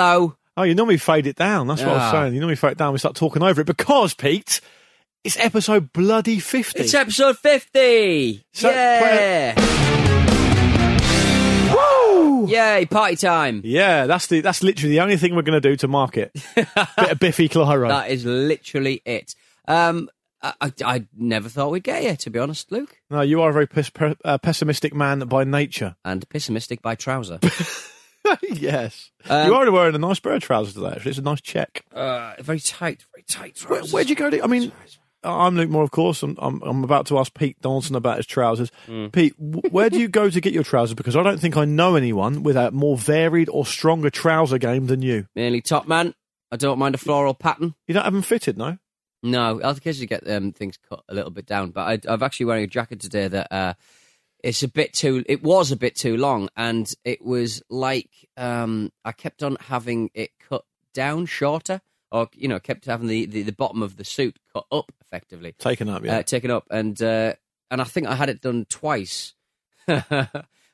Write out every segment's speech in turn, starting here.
Hello. Oh, you normally fade it down. That's what I was Ah. saying. You normally fade it down. We start talking over it because, Pete, it's episode bloody 50. It's episode 50. So- yeah. Woo! Yay, party time. Yeah, that's the that's literally the only thing we're going to do to mark it. Bit of Biffy Clyro. That is literally it. Um, I, I, I never thought we'd get here, to be honest, Luke. No, you are a very pes- per- uh, pessimistic man by nature. And pessimistic by trouser. yes. Um, you are already wearing a nice pair of trousers today, actually. It's a nice check. uh, very tight, very tight Where, trousers. where'd you go to? I mean, I'm Luke Moore, of course. I'm, I'm, I'm about to ask Pete Donaldson about his trousers. Mm. Pete, where do you go to get your trousers? Because I don't think I know anyone with a more varied or stronger trouser game than you. Merely top man. I don't mind a floral pattern. You don't have them fitted, no? No, I'll occasionally get um, things cut a little bit down. But I, I'm actually wearing a jacket today that uh, it's a bit too. It was a bit too long, and it was like um, I kept on having it cut down shorter, or you know, kept having the, the, the bottom of the suit cut up effectively, Taken up, yeah. uh, taken up, and uh, and I think I had it done twice.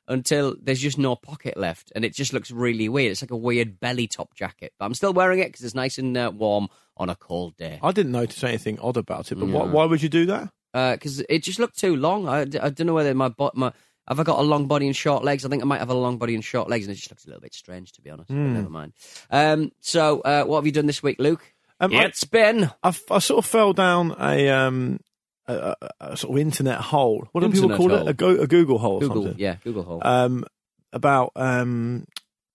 Until there's just no pocket left, and it just looks really weird. It's like a weird belly top jacket, but I'm still wearing it because it's nice and uh, warm on a cold day. I didn't notice anything odd about it, but why, why would you do that? Because it just looked too long. I, I don't know whether my, bo- my have I got a long body and short legs. I think I might have a long body and short legs, and it just looks a little bit strange to be honest. But never mind. Um, so uh, what have you done this week, Luke? Um, I- it's been I, I sort of fell down a um a, a, a sort of internet hole. What do people call hole. it? A, go, a Google hole or Google, something. yeah, Google hole. Um, about um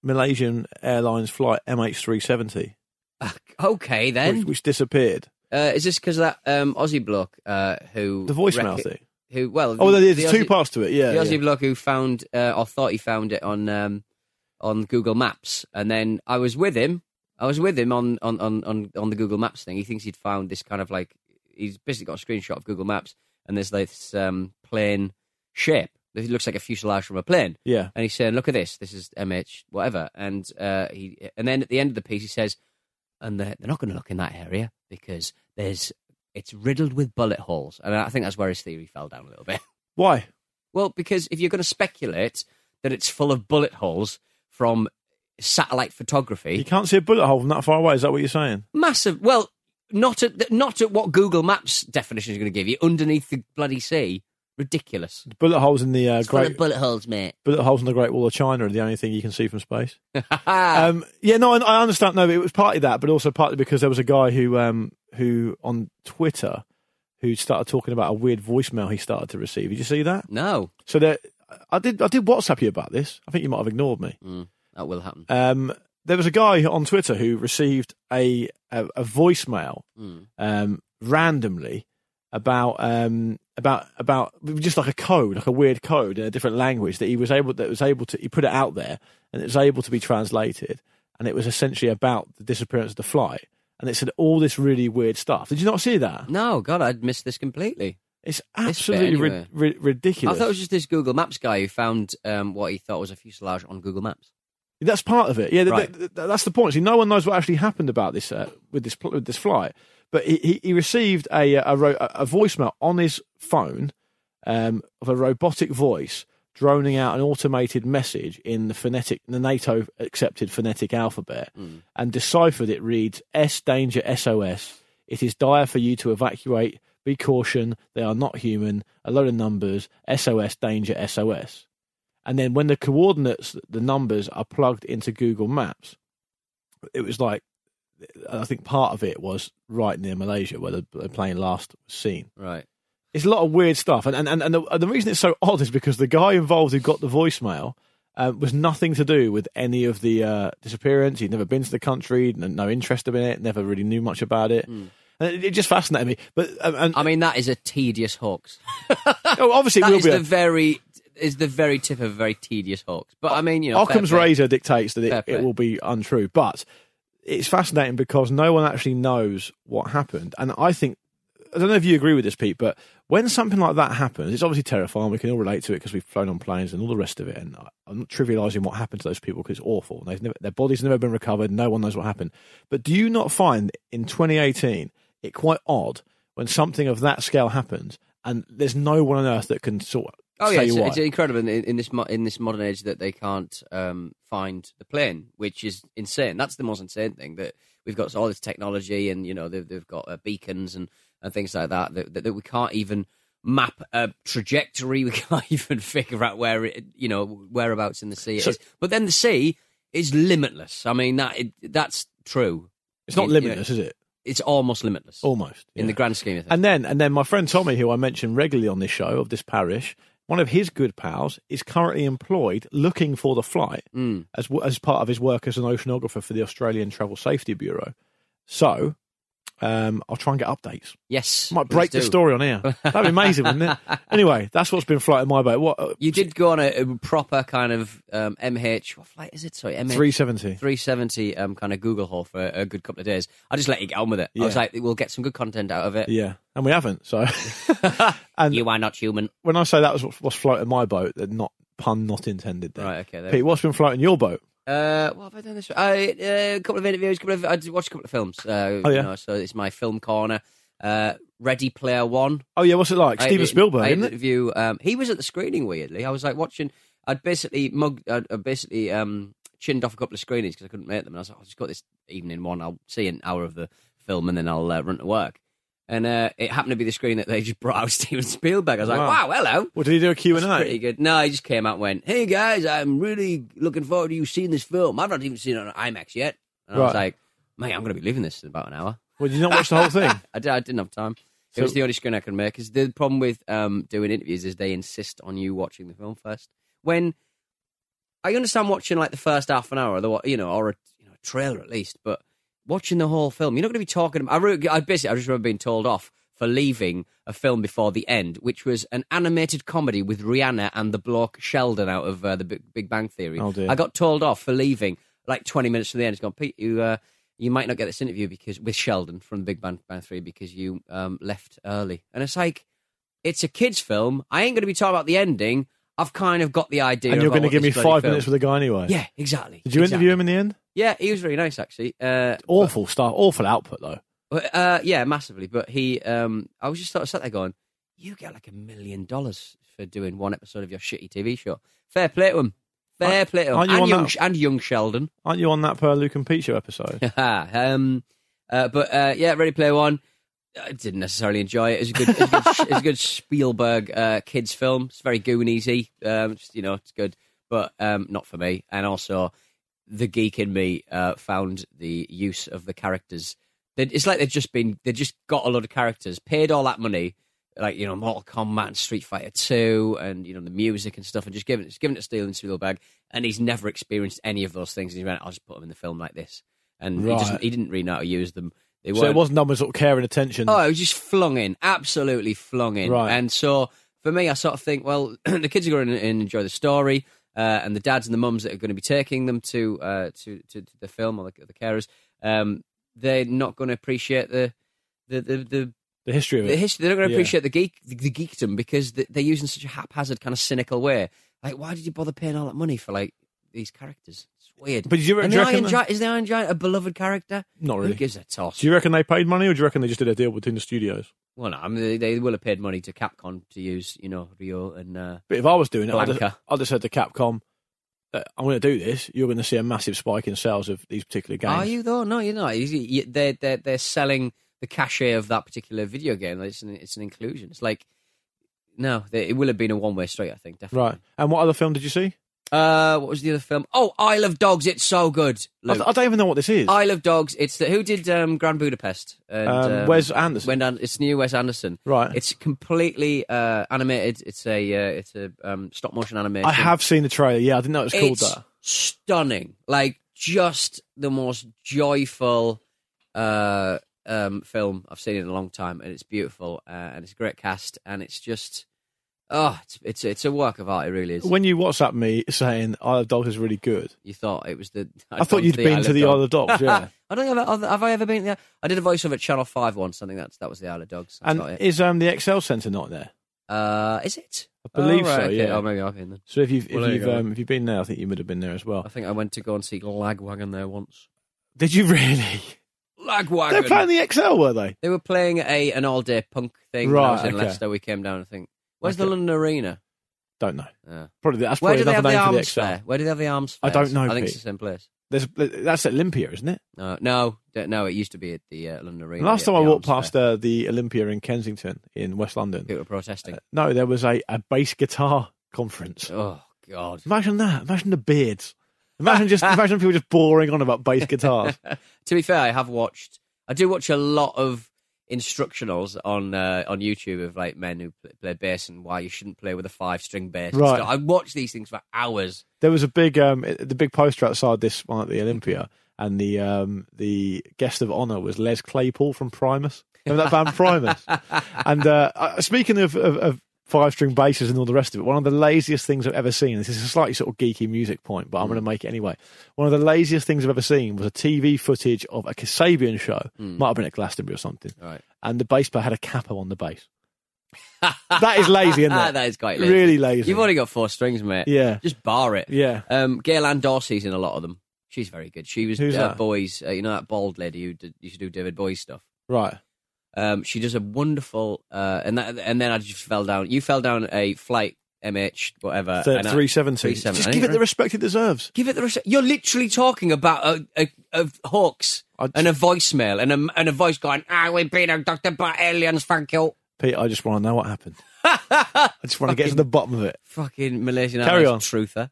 Malaysian Airlines flight MH370, okay, which, then which disappeared. Uh, is this because of that um, Aussie bloke uh, who The voicemail rec- thing. Who well, Oh, the- there's the two Aussie- parts to it. Yeah, the Aussie yeah. bloke who found uh, or thought he found it on um, on Google Maps, and then I was with him. I was with him on on, on, on on the Google Maps thing. He thinks he'd found this kind of like he's basically got a screenshot of Google Maps, and there's this um, plane shape. It looks like a fuselage from a plane. yeah. And he's saying, "Look at this. This is MH, whatever." And uh, he, and then at the end of the piece, he says, "And they're, they're not going to look in that area because there's it's riddled with bullet holes." And I think that's where his theory fell down a little bit. Why? Well, because if you're going to speculate that it's full of bullet holes from satellite photography, You can't see a bullet hole from that far away. Is that what you're saying? massive. Well, not at not at what Google Maps definition is going to give you underneath the bloody sea. Ridiculous. Bullet holes in the uh, It's full great of bullet holes, mate. bullet holes in the Great Wall of China are the only thing you can see from space. um, yeah, no, I, I understand. No, it was partly that, but also partly because there was a guy who, um, who on Twitter, who started talking about a weird voicemail he started to receive. Did you see that? no, So there, I did, I did WhatsApp you about this. I think you might have ignored me. Mm, that will happen. Um, there was a guy on Twitter who received a a, a voicemail Mm. um, randomly about um, about about just like a code, like a weird code in a different language that he was able that was able to he put it out there and it was able to be translated, and it was essentially about the disappearance of the flight. And it said all this really weird stuff. Did you not see that? No, God, I'd missed this completely. It's absolutely anyway. ri- ridiculous. I thought it was just this Google Maps guy who found um, what he thought was a fuselage on Google Maps. That's part of it. Yeah, th- Right. th- th- that's the point. See, no one knows what actually happened about this uh, with this pl- with this flight. But he, he, received a, a a voicemail on his phone um, of a robotic voice droning out an automated message in the phonetic, the NATO accepted phonetic alphabet, and deciphered it reads S danger SOS. It is dire for you to evacuate. Be caution. They are not human. A load of numbers. SOS danger SOS. And then when the coordinates, the numbers are plugged into Google Maps, it was like I think part of it was right near Malaysia where the, the plane last was seen. Right. It's a lot of weird stuff, and and and, and the, and the reason it's so odd is because the guy involved who got the voicemail um, was nothing to do with any of the uh, disappearance. He'd never been to the country, no, no interest in it, never really knew much about it. And it, it just fascinated me. But um, and, I mean, that is a tedious hoax. oh, obviously, it That will is be. the A, very is the very tip of a very tedious hoax. But I mean, you know, Occam's razor dictates that it, it will be untrue, but it's fascinating because no one actually knows what happened, and I think I don't know if you agree with this, Pete, but when something like that happens, it's obviously terrifying. We can all relate to it because we've flown on planes and all the rest of it. And I'm not trivialising what happened to those people because it's awful. Never, their bodies have never been recovered. No one knows what happened. But do you not find in 2018 it quite odd when something of that scale happens and there's no one on earth that can sort Oh yeah, it's, it's incredible in, in this in this modern age that they can't um, find the plane, which is insane. That's the most insane thing that we've got all this technology, and you know they've, they've got uh, beacons and, and things like that, that that that we can't even map a trajectory. We can't even figure out where it, you know whereabouts in the sea it So- is. But then the sea is limitless. I mean that it, that's true. it's not you know, limitless, is it? It's almost limitless Almost. in the grand scheme of things. And then, and then my friend Tommy, who I mention regularly on this show of this parish, one of his good pals is currently employed looking for the flight Mm. as as part of his work as an oceanographer for the Australian Travel Safety Bureau. So, um, I'll try and get updates. yes, Might break the story on here. That'd be amazing, wouldn't it? Anyway, that's what's been floating my boat. What uh, You did go on a, a proper kind of um, MH. What flight is it? Sorry, MH three seventy? 370 um, kind of Google haul for a, a good couple of days. I just let you get on with it. I was like, we'll get some good content out of it. Yeah, and we haven't. So, and You are not human. when I say that was what's floating my boat, that not pun not intended. There. Right, okay. There. Pete, what's been floating your boat? Uh, what have I done this? I, uh, a couple of interviews, couple of, I did watch a couple of films. Uh, Oh, yeah? You know, so it's my film corner. Uh, Ready Player One. Oh yeah, what's it like? I Steven Spielberg, I isn't it? interview, Um, he was at the screening. Weirdly, I was like watching. I'd basically mugged. I'd, I'd basically um, chinned off a couple of screenings because I couldn't make them. And I was like, I'll just got this evening one. I'll see an hour of the film and then I'll uh, run to work. And uh, it happened to be the screen that they just brought out Steven Spielberg. I was like, Wow. wow, hello. Well, did he do a Q and That's pretty A? good. No, he just came out and went, "Hey guys, I'm really looking forward to you seeing this film. I've not even seen it on IMAX yet." And I was like, "Mate, I'm going to be leaving this in about an hour." Well, did you not watch the whole thing? I, did, I didn't have time. So- it was the only screen I could make. Because the problem with um, doing interviews is they insist on you watching the film first. When I understand watching like the first half an hour, or the you know, or a, you know, a trailer at least, but watching the whole film, you're not going to be talking. I, I basically, I just remember being told off for leaving a film before the end, which was an animated comedy with Rihanna and the bloke Sheldon out of uh, the Big, Big Bang Theory. Oh. I got told off for leaving like 20 minutes from the end. It's gone, Pete, you. Uh, you might not get this interview because with Sheldon from the Big Bang, Theory because you um, left early, and it's like it's a kids' film. I ain't going to be talking about the ending. I've kind of got the idea. and you're going to give me five minutes with the guy anyway. Yeah, exactly. Did you exactly. interview him in the end? Yeah, he was really nice actually. Uh, Awful stuff. Awful output though. uh, yeah, massively. But he, um, I was just sort of sat there going, "You get like a million dollars for doing one episode of your shitty TV show. Fair play to him. Fair Aren't- play to him. aren't you And on young, that- and young Sheldon. Aren't you on that per Luke and Pete show episode? um, uh, but uh, yeah, Ready Player One. I didn't necessarily enjoy it. It's a good, it's a good, it's a good Spielberg uh, kids film. It's very Gooniesy. Um, just, you know, it's good, but um, not for me. And also, the geek in me uh, found the use of the characters. It's like they've just been, they just got a lot of characters, paid all that money, like you know, Mortal Kombat and Street Fighter Two, and you know the music and stuff, and just given, just given it to Steven Spielberg, and he's never experienced any of those things. And he went, "I'll just put them in the film like this," and he, Right. doesn't, he didn't really know how to use them. They so it wasn't done with sort of care and attention. Oh, it was just flung in, absolutely flung in. Right. And so for me, I sort of think, well, the kids are going to enjoy the story, uh, and the dads and the mums that are going to be taking them to uh, to, to, the film or the, the carers, um, they're not going to appreciate the the the, the, the history of the it. history. They're not going to Yeah. appreciate the geek the, the geekdom because they're using such a haphazard kind of cynical way. Like, why did you bother paying all that money for like these characters? Weird. But do you and do the you reckon Iron Giant, is the Iron Giant a beloved character? Not Who really. gives a toss? Do you reckon they paid money, or do you reckon they just did a deal between the studios? well, no, I mean, they, they will have paid money to Capcom to use, you know, Ryu and uh, But if I was doing it, I'd have, Blanka. I'd have said to Capcom, uh, "I'm going to do this. You're going to see a massive spike in sales of these particular games." Are you though? No, you're not. You- you- They're they're they're selling the cachet of that particular video game. It's an it's an inclusion. It's like no, they, it will have been a one way street. I think definitely. Right. And what other film did you see? Uh, what was the other film? Oh, Isle of Dogs. It's so good. I, Luke. I don't even know what this is. Isle of Dogs. It's the, who did um, Grand Budapest? And, Um, Wes Anderson. When it's new Wes Anderson. Right. It's completely uh, animated. It's a uh, it's a um, stop motion animation. I have seen the trailer. Yeah, I didn't know it was called it's that. stunning. Like just the most joyful uh, um, film I've seen in a long time, and it's beautiful, uh, and it's a great cast, and it's just oh, it's it's it's a work of art. It really is. When you WhatsApp me saying Isle of Dogs is really good, you thought it was the? I, thought you'd been to the Isle of Dogs. Yeah. I don't I've, have I ever been there. I did a voiceover at Channel Five once. I think that's that was the Isle of Dogs. That's and is um the Excel Centre not there? Uh, is it? I believe Oh, right, so. okay. Yeah. Oh, maybe I've been there. So if you've if Well, you you've go. um, if you've been there, I think you would have been there as well. I think I went to go and see Lagwagon there once. Did you really? Lagwagon. They're playing the Excel, were they? They were playing a an all day punk thing when I was Right, in okay. Leicester. We came down. I think. Where's the. London Arena? Don't know. Yeah. Probably that's Where probably do they have another the name for the arms Excel. fair? Where do they have the arms? I don't know, I think Pete. it's the same place. There's that's at Olympia, isn't it? No, no, d- no. It used to be at the uh, London Arena. Last the- time I the walked arms past fair. uh, the Olympia in Kensington in West London, people were protesting. no, there was a, a bass guitar conference. oh God. Imagine that. Imagine the beards. Imagine just imagine people just boring on about bass guitars. to be fair, I have watched. I do watch a lot of instructionals on uh, on YouTube of like men who play, play bass and why you shouldn't play with a five string bass. Right. I watch these things for hours. There was a big um the big poster outside this one at the Olympia, and the um the guest of honor was Les Claypool from Primus. Remember that band Primus? and uh, uh, speaking of, of, of five string basses and all the rest of it, one of the laziest things I've ever seen. This is a slightly sort of geeky music point, but I'm going to make it anyway. One of the laziest things I've ever seen was a TV footage of a Kasabian show. Might have been at Glastonbury or something. Right. And the bass player had a capo on the bass. that is lazy, isn't it? that is quite lazy. Really lazy. You've only got four strings, mate. Yeah. Just bar it. Yeah. Um, Gail Ann Dorsey's in a lot of them. She's very good. She was Who's uh, that? Bowie's, uh, you know, that bald lady who did, used to do David Bowie stuff. Right. Um, she does a wonderful, uh, and that, and then I just fell down. You fell down a flight, MH, whatever. Th- and I- 370. 370. Just give it the respect it deserves. Give it the respect. You're literally talking about a, a, a hoax I- and a voicemail and a, and a voice going, ah, we've been abducted by aliens, thank you. Pete, I just want to know what happened. I just want to get to the bottom of it. Fucking Malaysian Carry Airlines truther.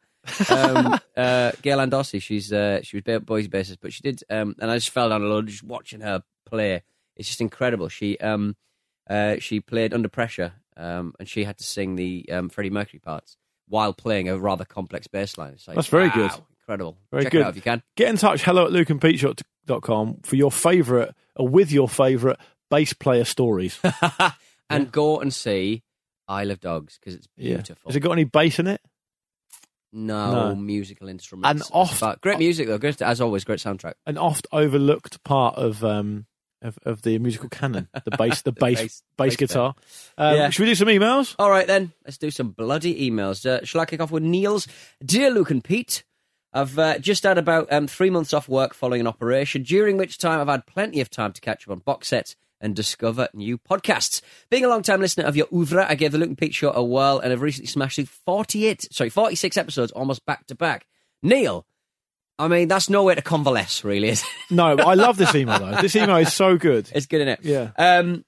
um, uh, Gail Ann Dorsey, she's uh, she was Bowie's bassist, but she did, um, and I just fell down a load just watching her play. It's just incredible. She um, uh, she played under pressure, um, and she had to sing the um, Freddie Mercury parts while playing a rather complex bass line. Like, That's very wow, good. incredible. Very Check good. it out if you can. Get in touch. Hello at lukeandpete.com for your favourite or with your favourite bass player stories. and go and see Isle of Dogs because it's Yeah. beautiful. Has it got any bass in it? no, No. musical instruments. And about- great music though. Great, as always, great soundtrack. An oft overlooked part of um of, of the musical canon. The bass the, bass, bass- bass, bass guitar. Um, Yeah. Should we do some emails? All right, then. Let's do some bloody emails. Uh, shall I kick off with Neil's? Dear Luke and Pete, I've uh, just had about um, three months off work following an operation, during which time I've had plenty of time to catch up on box sets and discover new podcasts. Being a long-time listener of your oeuvre, I gave the Luke and Pete show a whirl and have recently smashed through 48, sorry, 46 episodes almost back to back. Neil, I mean, that's nowhere to convalesce, really, is it? No, I love this email though. This email is so good. It's good, isn't it? Yeah. Um,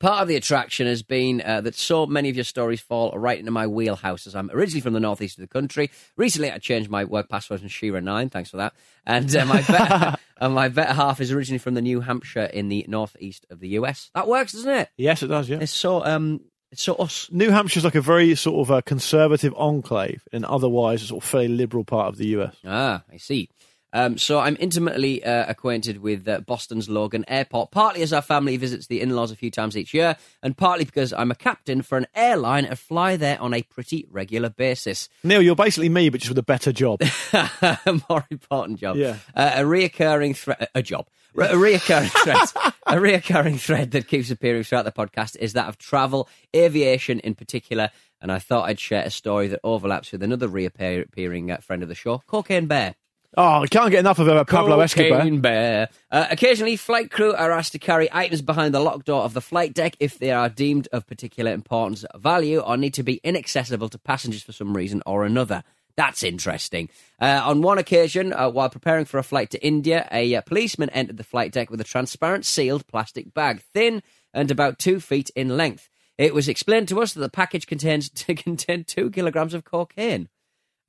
part of the attraction has been uh, that so many of your stories fall right into my wheelhouse, as I'm originally from the northeast of the country. Recently, I changed my work password from Shearer Nine. Thanks for that. And uh, my better, and my better half is originally from the New Hampshire in the northeast of the US. That works, doesn't it? Yes, it does. Yeah. It's so um, so us. New Hampshire's like a very sort of a conservative enclave, and otherwise a sort of fairly liberal part of the US. Ah, I see. Um, so I'm intimately uh, acquainted with uh, Boston's Logan Airport, partly as our family visits the in-laws a few times each year, and partly because I'm a captain for an airline and fly there on a pretty regular basis. Neil, you're basically me, but just with a better job. a more important job. Yeah. Uh, a reoccurring threat, a job. A reoccurring thread, a reoccurring thread that keeps appearing throughout the podcast is that of travel, aviation in particular. And I thought I'd share a story that overlaps with another reappearing uh, friend of the show, Cocaine Bear. Oh, I can't get enough of Pablo Escobar. Cocaine bear. Uh, occasionally, flight crew are asked to carry items behind the locked door of the flight deck if they are deemed of particular importance, value, or need to be inaccessible to passengers for some reason or another. That's interesting. Uh, on one occasion, uh, while preparing for a flight to India, a uh, policeman entered the flight deck with a transparent sealed plastic bag, thin and about two feet in length. It was explained to us that the package contains contained two kilograms of cocaine.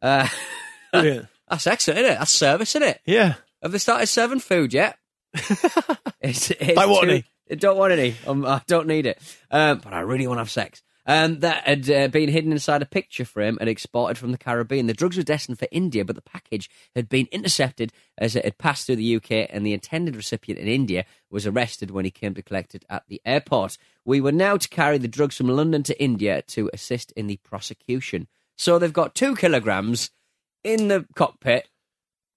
Uh, that's excellent, isn't it? That's service, isn't it? Yeah. Have they started serving food yet? it's, it's Don't want too- any. I don't want any. Um, I don't need it. Um, but I really want to have sex. Um, that had uh, been hidden inside a picture frame and exported from the Caribbean. The drugs were destined for India, but the package had been intercepted as it had passed through the UK, and the intended recipient in India was arrested when he came to collect it at the airport. We were now to carry the drugs from London to India to assist in the prosecution. So they've got two kilograms in the cockpit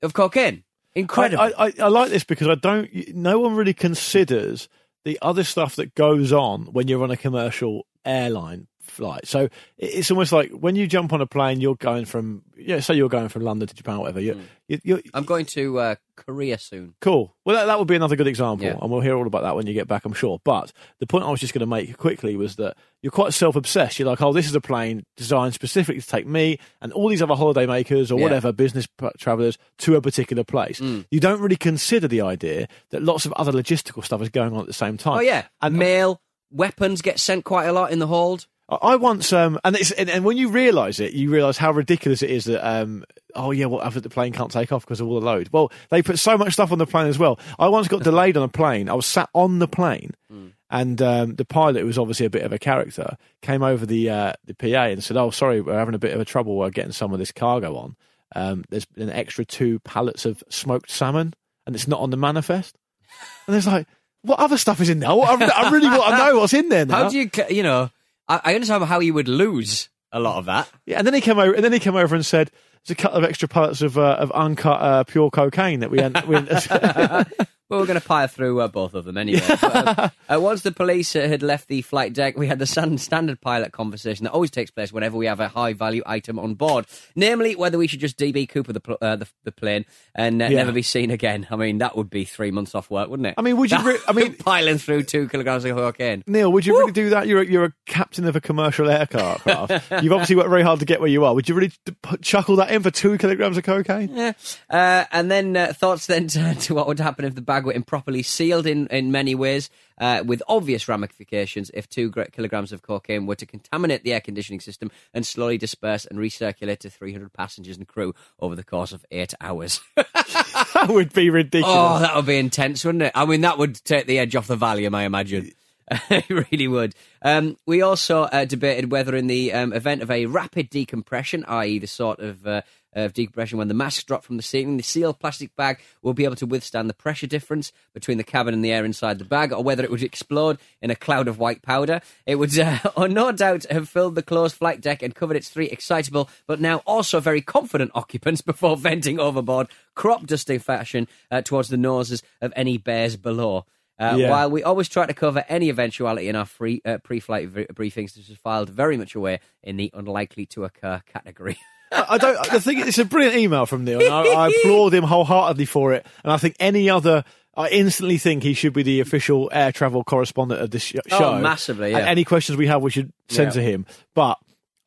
of cocaine. Incredible. I, I, I like this because I don't. No one really considers the other stuff that goes on when you're on a commercial airline flight. So it's almost like when you jump on a plane, you're going from yeah, say you're going from London to Japan, or whatever. You're, you you're I'm going to uh, Korea soon. Cool. Well, that, that would be another good example, Yeah. and we'll hear all about that when you get back, I'm sure. But the point I was just going to make quickly was that you're quite self obsessed. You're like, oh, this is a plane designed specifically to take me and all these other holiday makers or Yeah. whatever business travelers to a particular place. Mm. You don't really consider the idea that lots of other logistical stuff is going on at the same time. Oh yeah, And- mail, weapons get sent quite a lot in the hold. I once, um, and it's and, and when you realise it, you realise how ridiculous it is that, um, oh yeah, what well, the plane can't take off because of all the load. Well, they put so much stuff on the plane as well. I once got delayed on a plane. I was sat on the plane, and um, the pilot, who was obviously a bit of a character, came over the uh, the PA and said, "Oh, sorry, we're having a bit of a trouble uh, getting some of this cargo on. Um, there's an extra two pallets of smoked salmon, and it's not on the manifest." And it's like. What other stuff is in there? I, I really want to know what's in there now. How do you, you know? I, I understand how you would lose a lot of that. Yeah, and then he came over, and then he came over and said, "There's a couple of extra pallets of uh, of uncut uh, pure cocaine that we." hadn't- we Well, we're going to pile through uh, both of them anyway. But, uh, uh, once the police uh, had left the flight deck, we had the san- standard pilot conversation that always takes place whenever we have a high value item on board, namely whether we should just DB Cooper the pl- uh, the, the plane and uh, Yeah. never be seen again. I mean, that would be three months off work, wouldn't it? I mean, would you re- I mean- piling through two kilograms of cocaine. Neil, would you really do that? You're a, you're a captain of a commercial aircraft. You've obviously worked very hard to get where you are. Would you really d- put- chuckle that in for two kilograms of cocaine? Yeah. Uh, and then uh, thoughts then turned to what would happen if the bag were improperly sealed in, in many ways, uh, with obvious ramifications if two kilograms of cocaine were to contaminate the air conditioning system and slowly disperse and recirculate to 300 passengers and crew over the course of eight hours. That would be ridiculous. oh, that would be intense, wouldn't it? I mean, that would take the edge off the Valium, I imagine. it really would. Um, we also uh, debated whether, in the um, event of a rapid decompression, i.e., the sort of uh, of decompression when the masks drop from the ceiling, the sealed plastic bag will be able to withstand the pressure difference between the cabin and the air inside the bag, or whether it would explode in a cloud of white powder. It would, uh, or no doubt, have filled the closed flight deck and covered its three excitable, but now also very confident occupants before venting overboard, crop dusting fashion uh, towards the noses of any bears below. Uh, Yeah. While we always try to cover any eventuality in our free, uh, pre-flight v- briefings, this is filed very much away in the unlikely to occur category. I don't. The thing, it's a brilliant email from Neil. And I, I applaud him wholeheartedly for it. And I think any other, I instantly think he should be the official air travel correspondent of this sh- Oh, show. massively, And any questions we have, we should send Yeah. to him. But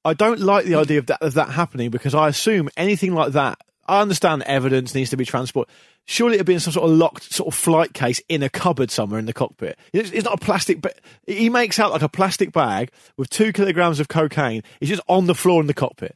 I don't like the idea of that, of that happening because I assume anything like that. I understand evidence needs to be transported. Surely it'd be in some sort of locked sort of flight case in a cupboard somewhere in the cockpit. It's, it's not a plastic, but he makes out like a plastic bag with two kilograms of cocaine. It's just on the floor in the cockpit.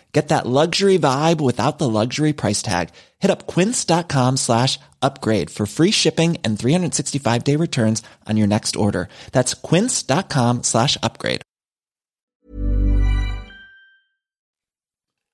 Get that luxury vibe without the luxury price tag. Hit up quince.com slash upgrade for free shipping and 365 day returns on your next order. That's quince.com slash upgrade.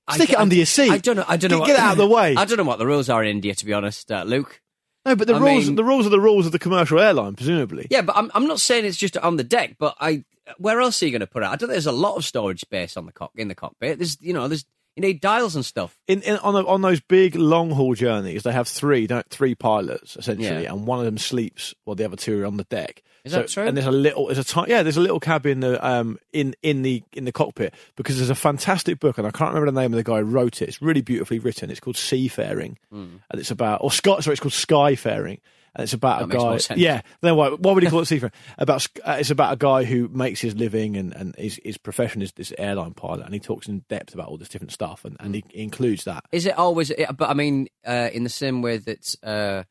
I- Stick it I- under your seat. I don't know. I don't know. Get- what, get out of the way. I don't know what the rules are in India, to be honest, uh, Luke. No, but the I rules mean- the rules are the rules of the commercial airline, presumably. Yeah, but I'm I'm not saying it's just on the deck, but I where else are you going to put it? I don't think there's a lot of storage space on the cock in the cockpit. There's you know there's you need dials and stuff. In, in on on those big long haul journeys, they have three don't three pilots essentially, Yeah. and one of them sleeps while the other two are on the deck. Is that true? And there's a little, there's a ti- yeah, there's a little cabin um in in the in the cockpit because there's a fantastic book, and I can't remember the name of the guy who wrote it. It's really beautifully written. It's called Seafaring, and it's about or Sky. Sorry, it's called Skyfaring. It's about. That a guy. Yeah, then why, why would he call it seafaring? About uh, it's about a guy who makes his living and, and his, his profession is this airline pilot, and he talks in depth about all this different stuff, and, and he includes that. Is it always? But I mean, uh, in the same way that uh,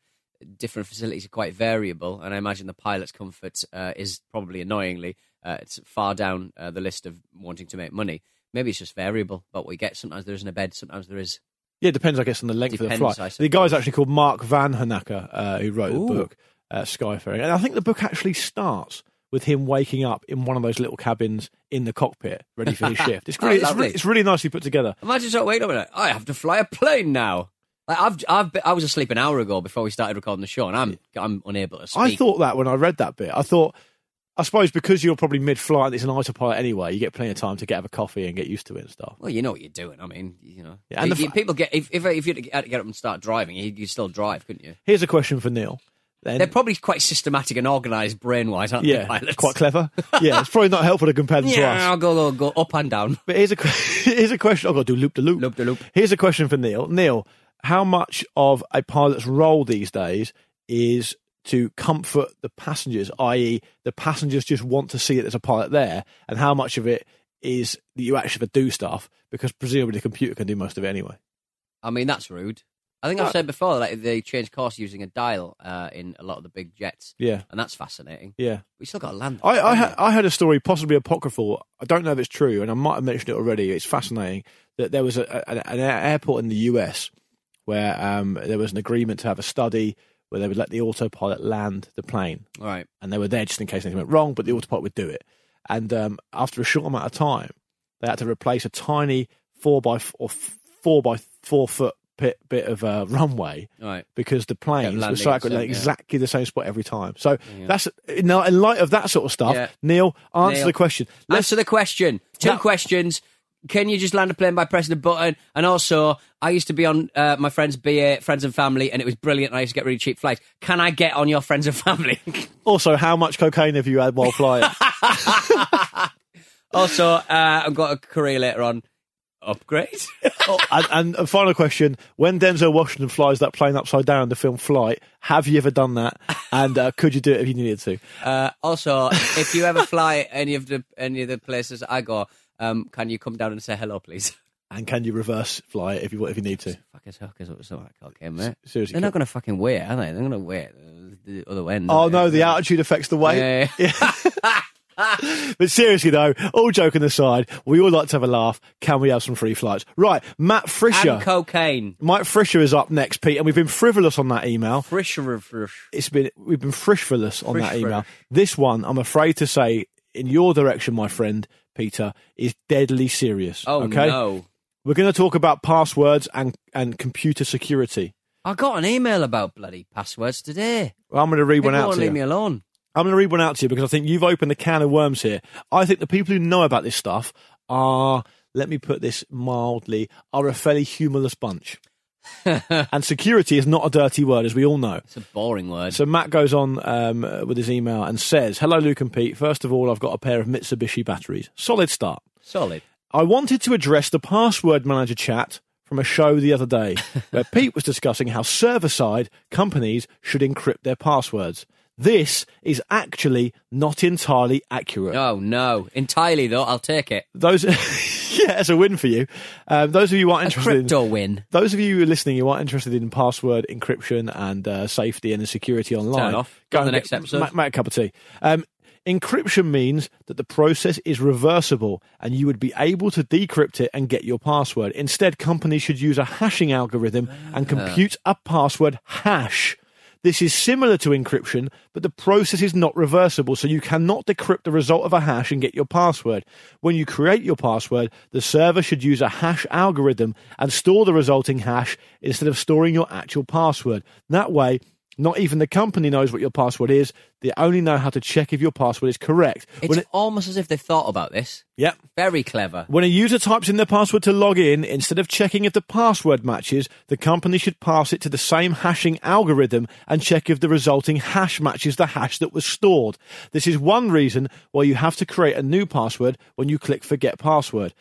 different facilities are quite variable, and I imagine the pilot's comfort uh, is probably annoyingly uh, it's far down uh, the list of wanting to make money. Maybe it's just variable about what you get. Sometimes there isn't a bed. Sometimes there is. Yeah, it depends, I guess, on the length Depends, of the flight. The guy's actually called Mark Vanhoenacker, uh, who wrote Ooh. the book uh, Skyfaring, and I think the book actually starts with him waking up in one of those little cabins in the cockpit, ready for his shift. It's Oh, really, it's, really, it's really nicely put together. Imagine sort of waiting up and I have to fly a plane now. Like I've, I've, been, I was asleep an hour ago before we started recording the show, and I'm, I'm unable to speak. I thought that when I read that bit, I thought, I suppose because you're probably mid-flight, and it's an autopilot anyway. You get plenty of time to get have a coffee and get used to it and stuff. Well, you know what you're doing. I mean, you know, Yeah, and f- people get if if, if you had to get up and start driving, you would still drive, couldn't you? Here's a question for Neil. Then, They're probably quite systematic and organised brain-wise, aren't they? yeah, pilots? quite clever. yeah, it's probably not helpful to compare them to us. Yeah, I'll go, go go up and down. But here's a here's a question. I've got to do loop to loop. Loop de loop. Here's a question for Neil. Neil, how much of a pilot's role these days is to comfort the passengers, i.e., the passengers just want to see that there's a pilot there, and how much of it is that you actually have to do stuff because presumably the computer can do most of it anyway. I mean, that's rude. I think I've said before like they change course using a dial uh, in a lot of the big jets, Yeah, and that's fascinating. yeah. We still got to land. I, I, ha- I heard a story, possibly apocryphal. I don't know if it's true, and I might have mentioned it already. It's fascinating that there was a, a, an airport in the US where um, there was an agreement to have a study where they would let the autopilot land the plane, Right. And they were there just in case anything went wrong, but the autopilot would do it. And um, after a short amount of time, they had to replace a tiny four by f- or f- four by four foot bit, bit of uh, runway right. because the planes were landing so accurate, yeah. exactly the same spot every time. So Yeah. that's in, in light of that sort of stuff. Yeah. Neil, answer Neil. the question. Let's Answer the question. Two Now- questions. Can you just land a plane by pressing a button? And also, I used to be on uh, my friend's BA, Friends and Family, and it was brilliant. And I used to get really cheap flights. Can I get on your Friends and Family? also how much cocaine have you had while flying? also, uh, I've got a career later on. Upgrade? Oh, and, and a final question: When Denzel Washington flies that plane upside down in the film Flight, have you ever done that? And uh, could you do it if you needed to? Uh, also, if you ever fly any of the any of the places I go, um, can you come down and say hello, please? And can you reverse fly it if you if you need to? Fucking hookers something like okay, mate. Seriously, They're not going to fucking wait, are they? They're going to wait the other end. Oh no, the altitude affects the weight. Yeah. But seriously though, all joking aside, we all like to have a laugh. Can we have some free flights? Right, Matt Frischer. And cocaine. Mike Frischer is up next, Pete, and we've been frivolous on that email. Frisch, frisch. It's been we've been frivolous on that email. frisch. This one, I'm afraid to say, in your direction, my friend Peter, is deadly serious. Oh okay, no! we're going to talk about passwords and and computer security. I got an email about bloody passwords today. Well, I'm going to read People one out won't to leave you. me alone. I'm going to read one out to you because I think you've opened a can of worms here. I think the people who know about this stuff are, let me put this mildly, are a fairly humorless bunch. and security is not a dirty word, as we all know. It's a boring word. So Matt goes on um, uh, with his email and says, Hello, Luke and Pete. First of all, I've got a pair of Mitsubishi batteries. Solid start. Solid. I wanted to address the password manager chat from a show the other day where Pete was discussing how server side companies should encrypt their passwords. This is actually not entirely accurate. Oh no! Entirely though, I'll take it. Those, yeah, it's a win for you. Um, those of you who aren't A interested in crypto win. those of you who are listening who aren't interested in password encryption and uh, safety and the security online, Turn off. Go on the next episode. Make, make a cup of tea. Um, encryption means that the process is reversible and you would be able to decrypt it and get your password. Instead, companies should use a hashing algorithm and compute a password hash. This is similar to encryption, but the process is not reversible, so you cannot decrypt the result of a hash and get your password. When you create your password, the server should use a hash algorithm and store the resulting hash instead of storing your actual password. That way, Not even the company knows what your password is. They only know how to check if your password is correct. It's it- almost as if they've thought about this. Yep. Very clever. When a user types in their password to log in, instead of checking if the password matches, the company should pass it to the same hashing algorithm and check if the resulting hash matches the hash that was stored. This is one reason why you have to create a new password when you click forget password.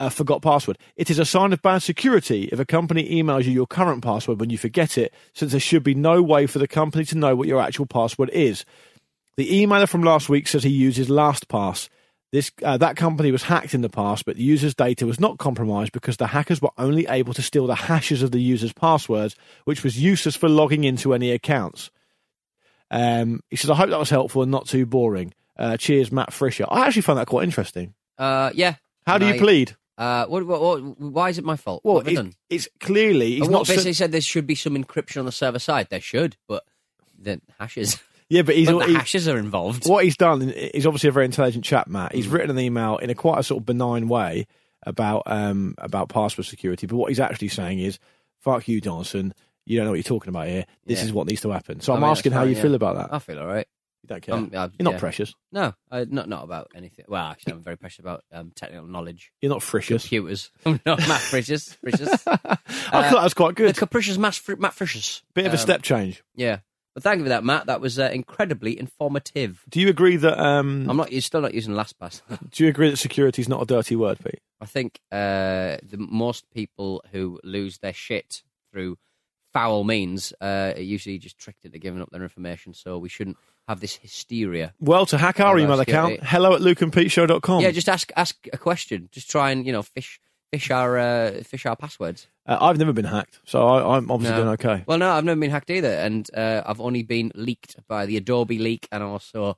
Uh, forgot password. It is a sign of bad security if a company emails you your current password when you forget it, since there should be no way for the company to know what your actual password is. The emailer from last week says he uses LastPass. This uh, that company was hacked in the past, but the user's data was not compromised because the hackers were only able to steal the hashes of the user's passwords, which was useless for logging into any accounts. Um, he says, "I hope that was helpful and not too boring." Uh, cheers, Matt Frischer. I actually found that quite interesting. Uh, yeah. How do you I- plead? Uh, what, what, what, why is it my fault? Well, what have I it's, done? it's clearly he's not. basically said there should be some encryption on the server side. There should, but the hashes, yeah, but he's, but the he- hashes are involved. what he's done is obviously a very intelligent chap, Matt. He's written an email in a quite a sort of benign way about um about password security, but what he's actually saying is, "Fuck you, Johnson. You don't know what you're talking about here. This Yeah. is what needs to happen." So I I'm mean, that's asking how you yeah. feel about that. I feel all right. You don't care. Um, uh, you're not yeah. precious. No, uh, not not about anything. Well, actually, I'm very precious about um, technical knowledge, You're not fricious. computers. I'm not Matt Precious. Precious. I thought that was quite good. the capricious Matt, Fr- Matt Precious. Bit of a Um, step change. Yeah. But thank you for that, Matt. That was uh, incredibly informative. Do you agree that? Um, I'm not. You're still not using LastPass. do you agree that security is not a dirty word, Pete? I think uh, the most people who lose their shit through foul means uh, are usually just tricked into giving up their information. So we shouldn't have this hysteria. Well, to hack our Oh, email account, good. hello at lukeandpeteshow.com. Yeah, just ask ask a question. Just try and you know fish fish our uh, fish our passwords. uh, I've never been hacked, so I, I'm obviously No. doing okay. Well, no, I've never been hacked either, and uh, I've only been leaked by the Adobe leak and also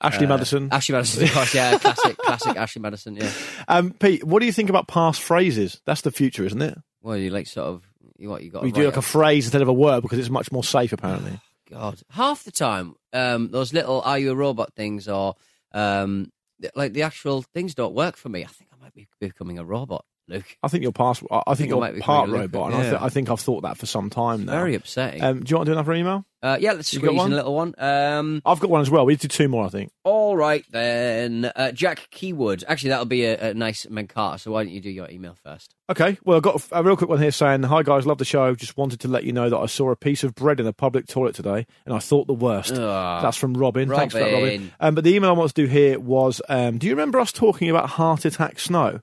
Ashley uh, Madison. Ashley Madison, of course, yeah, classic, classic Ashley Madison. Yeah. Um, Pete, what do you think about passphrases? That's the future, isn't it? Well, you like sort of you what you got. We do like a phrase instead of a word because it's much more safe, apparently. God, half the time, um, those little "Are you a robot?" things, or um, like the actual things, don't work for me. I think I might be becoming a robot, Luke. I think you're past. I I think might you're part robot, and I, th- I think I've thought that for some time now. Very upsetting. Um, do you want to do another email? uh, yeah, let's you squeeze in one? a little one. Um, I've got one as well. We need to do two more, I think. all right then, uh, Jack Keywood. Actually, that'll be a, a nice Menkata. So why don't you do your email first? Okay, well, I've got a, real quick one here saying, Hi guys, love the show. Just wanted to let you know that I saw a piece of bread in a public toilet today and I thought the worst. Ah, That's from Robin. Thanks for that, Robin. Robin. Um, but the email I want to do here was um, Do you remember us talking about heart attack snow?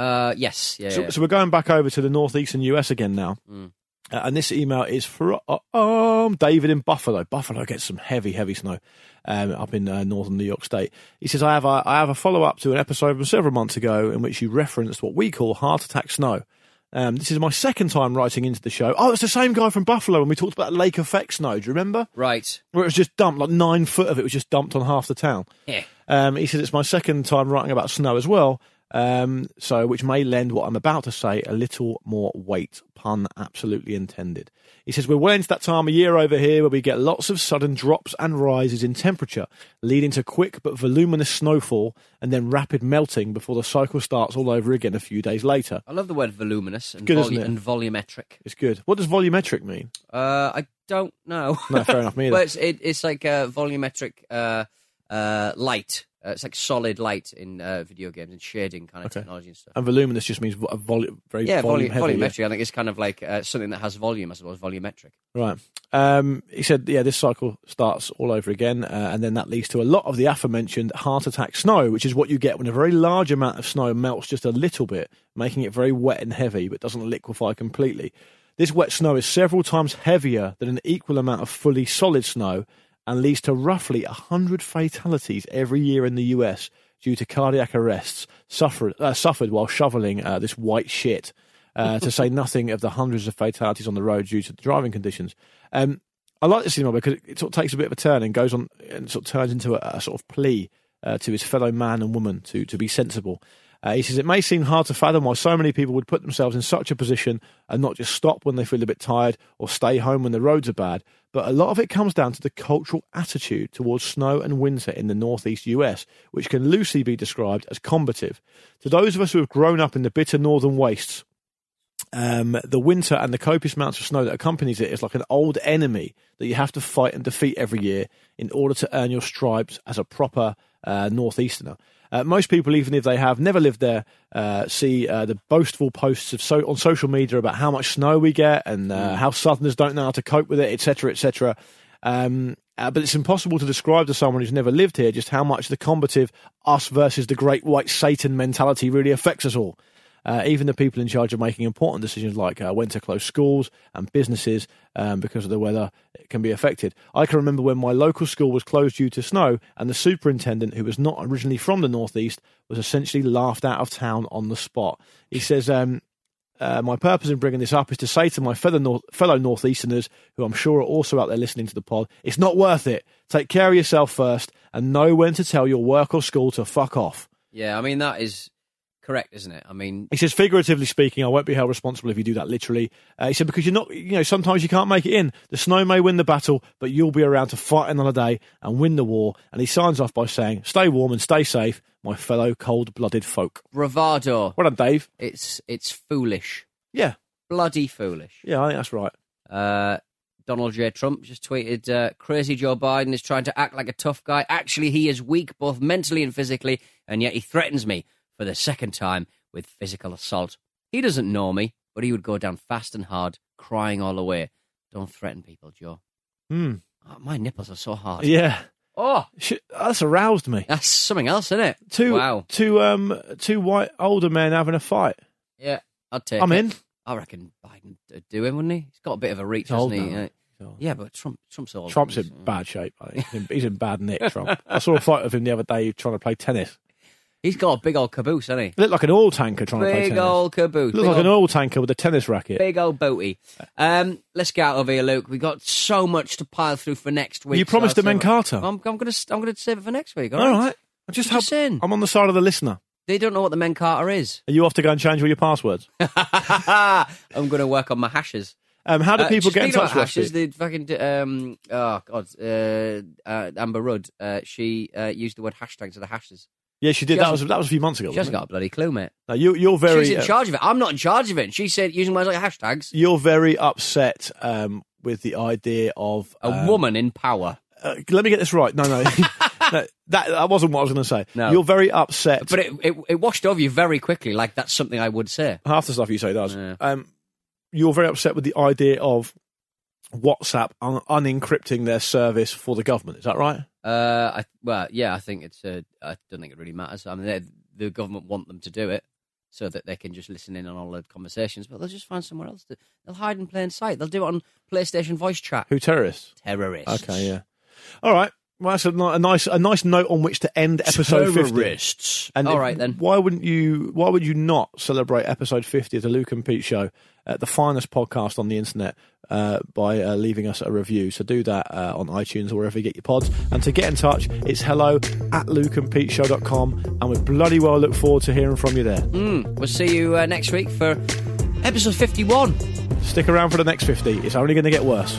Uh, yes, yeah. So, yeah. so we're going back over to the northeastern US again now. Mm. Uh, and this email is for um, David in Buffalo. Buffalo gets some heavy, heavy snow um, up in uh, northern New York State. He says, I have a, I have a follow up to an episode from several months ago in which you referenced what we call heart attack snow. Um, this is my second time writing into the show. Oh, it's the same guy from Buffalo when we talked about lake effect snow. Do you remember? right. Where it was just dumped, like nine foot of it was just dumped on half the town. Yeah. Um, he says it's my second time writing about snow as well, um, so which may lend what I'm about to say a little more weight. Pun absolutely intended. He says we're well into that time of year over here where we get lots of sudden drops and rises in temperature, leading to quick but voluminous snowfall and then rapid melting before the cycle starts all over again a few days later. I love the word voluminous and, Good, volu- and volumetric. It's good. What does volumetric mean? Uh, I don't know. No, fair enough. Me either. Well, it's, it, it's like a volumetric uh, uh, light. Uh, it's like solid light in uh, video games and shading kind of Okay. technology and stuff. and voluminous just means a volume, very yeah, volume heavy. yeah. volumetric. I think it's kind of like uh, something that has volume, I suppose, volumetric. Right. Um, he said, yeah, this cycle starts all over again, uh, and then that leads to a lot of the aforementioned heart attack snow, which is what you get when a very large amount of snow melts just a little bit, making it very wet and heavy, but doesn't liquefy completely. This wet snow is several times heavier than an equal amount of fully solid snow and leads to roughly 100 fatalities every year in the US due to cardiac arrests suffered, uh, suffered while shoveling uh, this white shit uh, to say nothing of the hundreds of fatalities on the road due to the driving conditions. Um, I like this email because it, it sort of takes a bit of a turn and goes on and sort of turns into a, a sort of plea uh, to his fellow man and woman to to be sensible. Uh, he says it may seem hard to fathom why so many people would put themselves in such a position and not just stop when they feel a bit tired or stay home when the roads are bad. But a lot of it comes down to the cultural attitude towards snow and winter in the northeast US, which can loosely be described as combative. To those of us who have grown up in the bitter northern wastes, um, the winter and the copious amounts of snow that accompanies it is like an old enemy that you have to fight and defeat every year in order to earn your stripes as a proper uh, northeasterner. Uh, most people, even if they have never lived there, uh, see uh, the boastful posts of so- on social media about how much snow we get and uh, how Southerners don't know how to cope with it, etc., etc. Um, uh, but it's impossible to describe to someone who's never lived here just how much the combative us versus the great white Satan mentality really affects us all. Uh, even the people in charge of making important decisions like uh, when to close schools and businesses um, because of the weather can be affected. I can remember when my local school was closed due to snow, and the superintendent, who was not originally from the northeast, was essentially laughed out of town on the spot. He says, um, uh, my purpose in bringing this up is to say to my fellow, North, fellow Northeasterners, who I'm sure are also out there listening to the pod, it's not worth it. Take care of yourself first and know when to tell your work or school to fuck off. Yeah, I mean that is correct, isn't it? I mean, He says, figuratively speaking, I won't be held responsible if you do that literally. Uh, he said, because you're not, you know, sometimes you can't make it in. The snow may win the battle, but you'll be around to fight another day and win the war. And he signs off by saying, stay warm and stay safe, my fellow cold blooded folk. bravado. Well done, Dave. It's it's foolish, Yeah, bloody foolish. yeah, I think that's right. Uh, Donald J. Trump just tweeted, uh, "Crazy Joe Biden is trying to act like a tough guy. Actually, he is weak both mentally and physically, and yet he threatens me for the second time with physical assault. He doesn't know me, but he would go down fast and hard, crying all the way. Don't threaten people, Joe. Hmm. Oh, my nipples are so hard. Yeah. Oh, that's aroused me. that's something else, isn't it? Two, Wow. two, um, two white older men having a fight. Yeah, I'd take I'm it. in. I reckon Biden would do him, wouldn't he? He's got a bit of a reach, He's hasn't he? now. Yeah, but Trump, Trump's old. Trump's in bad shape. I think. He's in, he's in bad nick. Trump. I saw a fight of him the other day trying to play tennis. He's got a big old caboose, hasn't he? Looked like an oil tanker trying to play Big tennis. old caboose. Big looked like old, an oil tanker with a tennis racket. big old booty. Um, let's get out of here, Luke. We've got so much to pile through for next week. You so promised I'll Men save it-. I'm, I'm going to I'm going to save it for next week. All right. I just I'm have, saying. I'm on the side of the listener. They don't know what the Men Carter is. Are you off to go and change all your passwords? I'm going to work on my hashes. Um, how do Uh, people get in speaking touch with hashes, the fucking um, oh god, uh, uh, Amber Rudd. Uh, she uh, used the word hashtag to the hashes. Yeah, she did. she that was that was a few months ago. She hasn't got a bloody clue, mate. it? No, you, you're very She's in uh, charge of it. I'm not in charge of it. And she said using words like hashtags. you're very upset um, with the idea of A um, woman in power. Uh, let me get this right. No, no, no that that wasn't what I was going to say. No. You're very upset. But it, it it washed over you very quickly, like that's something I would say. half the stuff you say does. Yeah. Um, you're very upset with the idea of WhatsApp un- unencrypting their service for the government. Is that right? Uh, I, well, yeah, I think it's. A, I don't think it really matters. I mean, the government want them to do it so that they can just listen in on all the conversations, but they'll just find somewhere else to. They'll hide in plain sight. They'll do it on PlayStation voice chat. Who terrorists? Terrorists. Okay, yeah. All right. Well, that's a, a nice a nice note on which to end episode fifty. Terrorists. And all if- right then. Why wouldn't you? Why would you not celebrate episode fifty of the Luke and Pete Show, uh, the finest podcast on the internet, uh, by uh, leaving us a review? So do that uh, on iTunes or wherever you get your pods. And to get in touch, it's hello at lukeandpeteshow.com. And we bloody well look forward to hearing from you there. Mm, we'll see you uh, next week for episode fifty-one. Stick around for the next fifty. It's only going to get worse.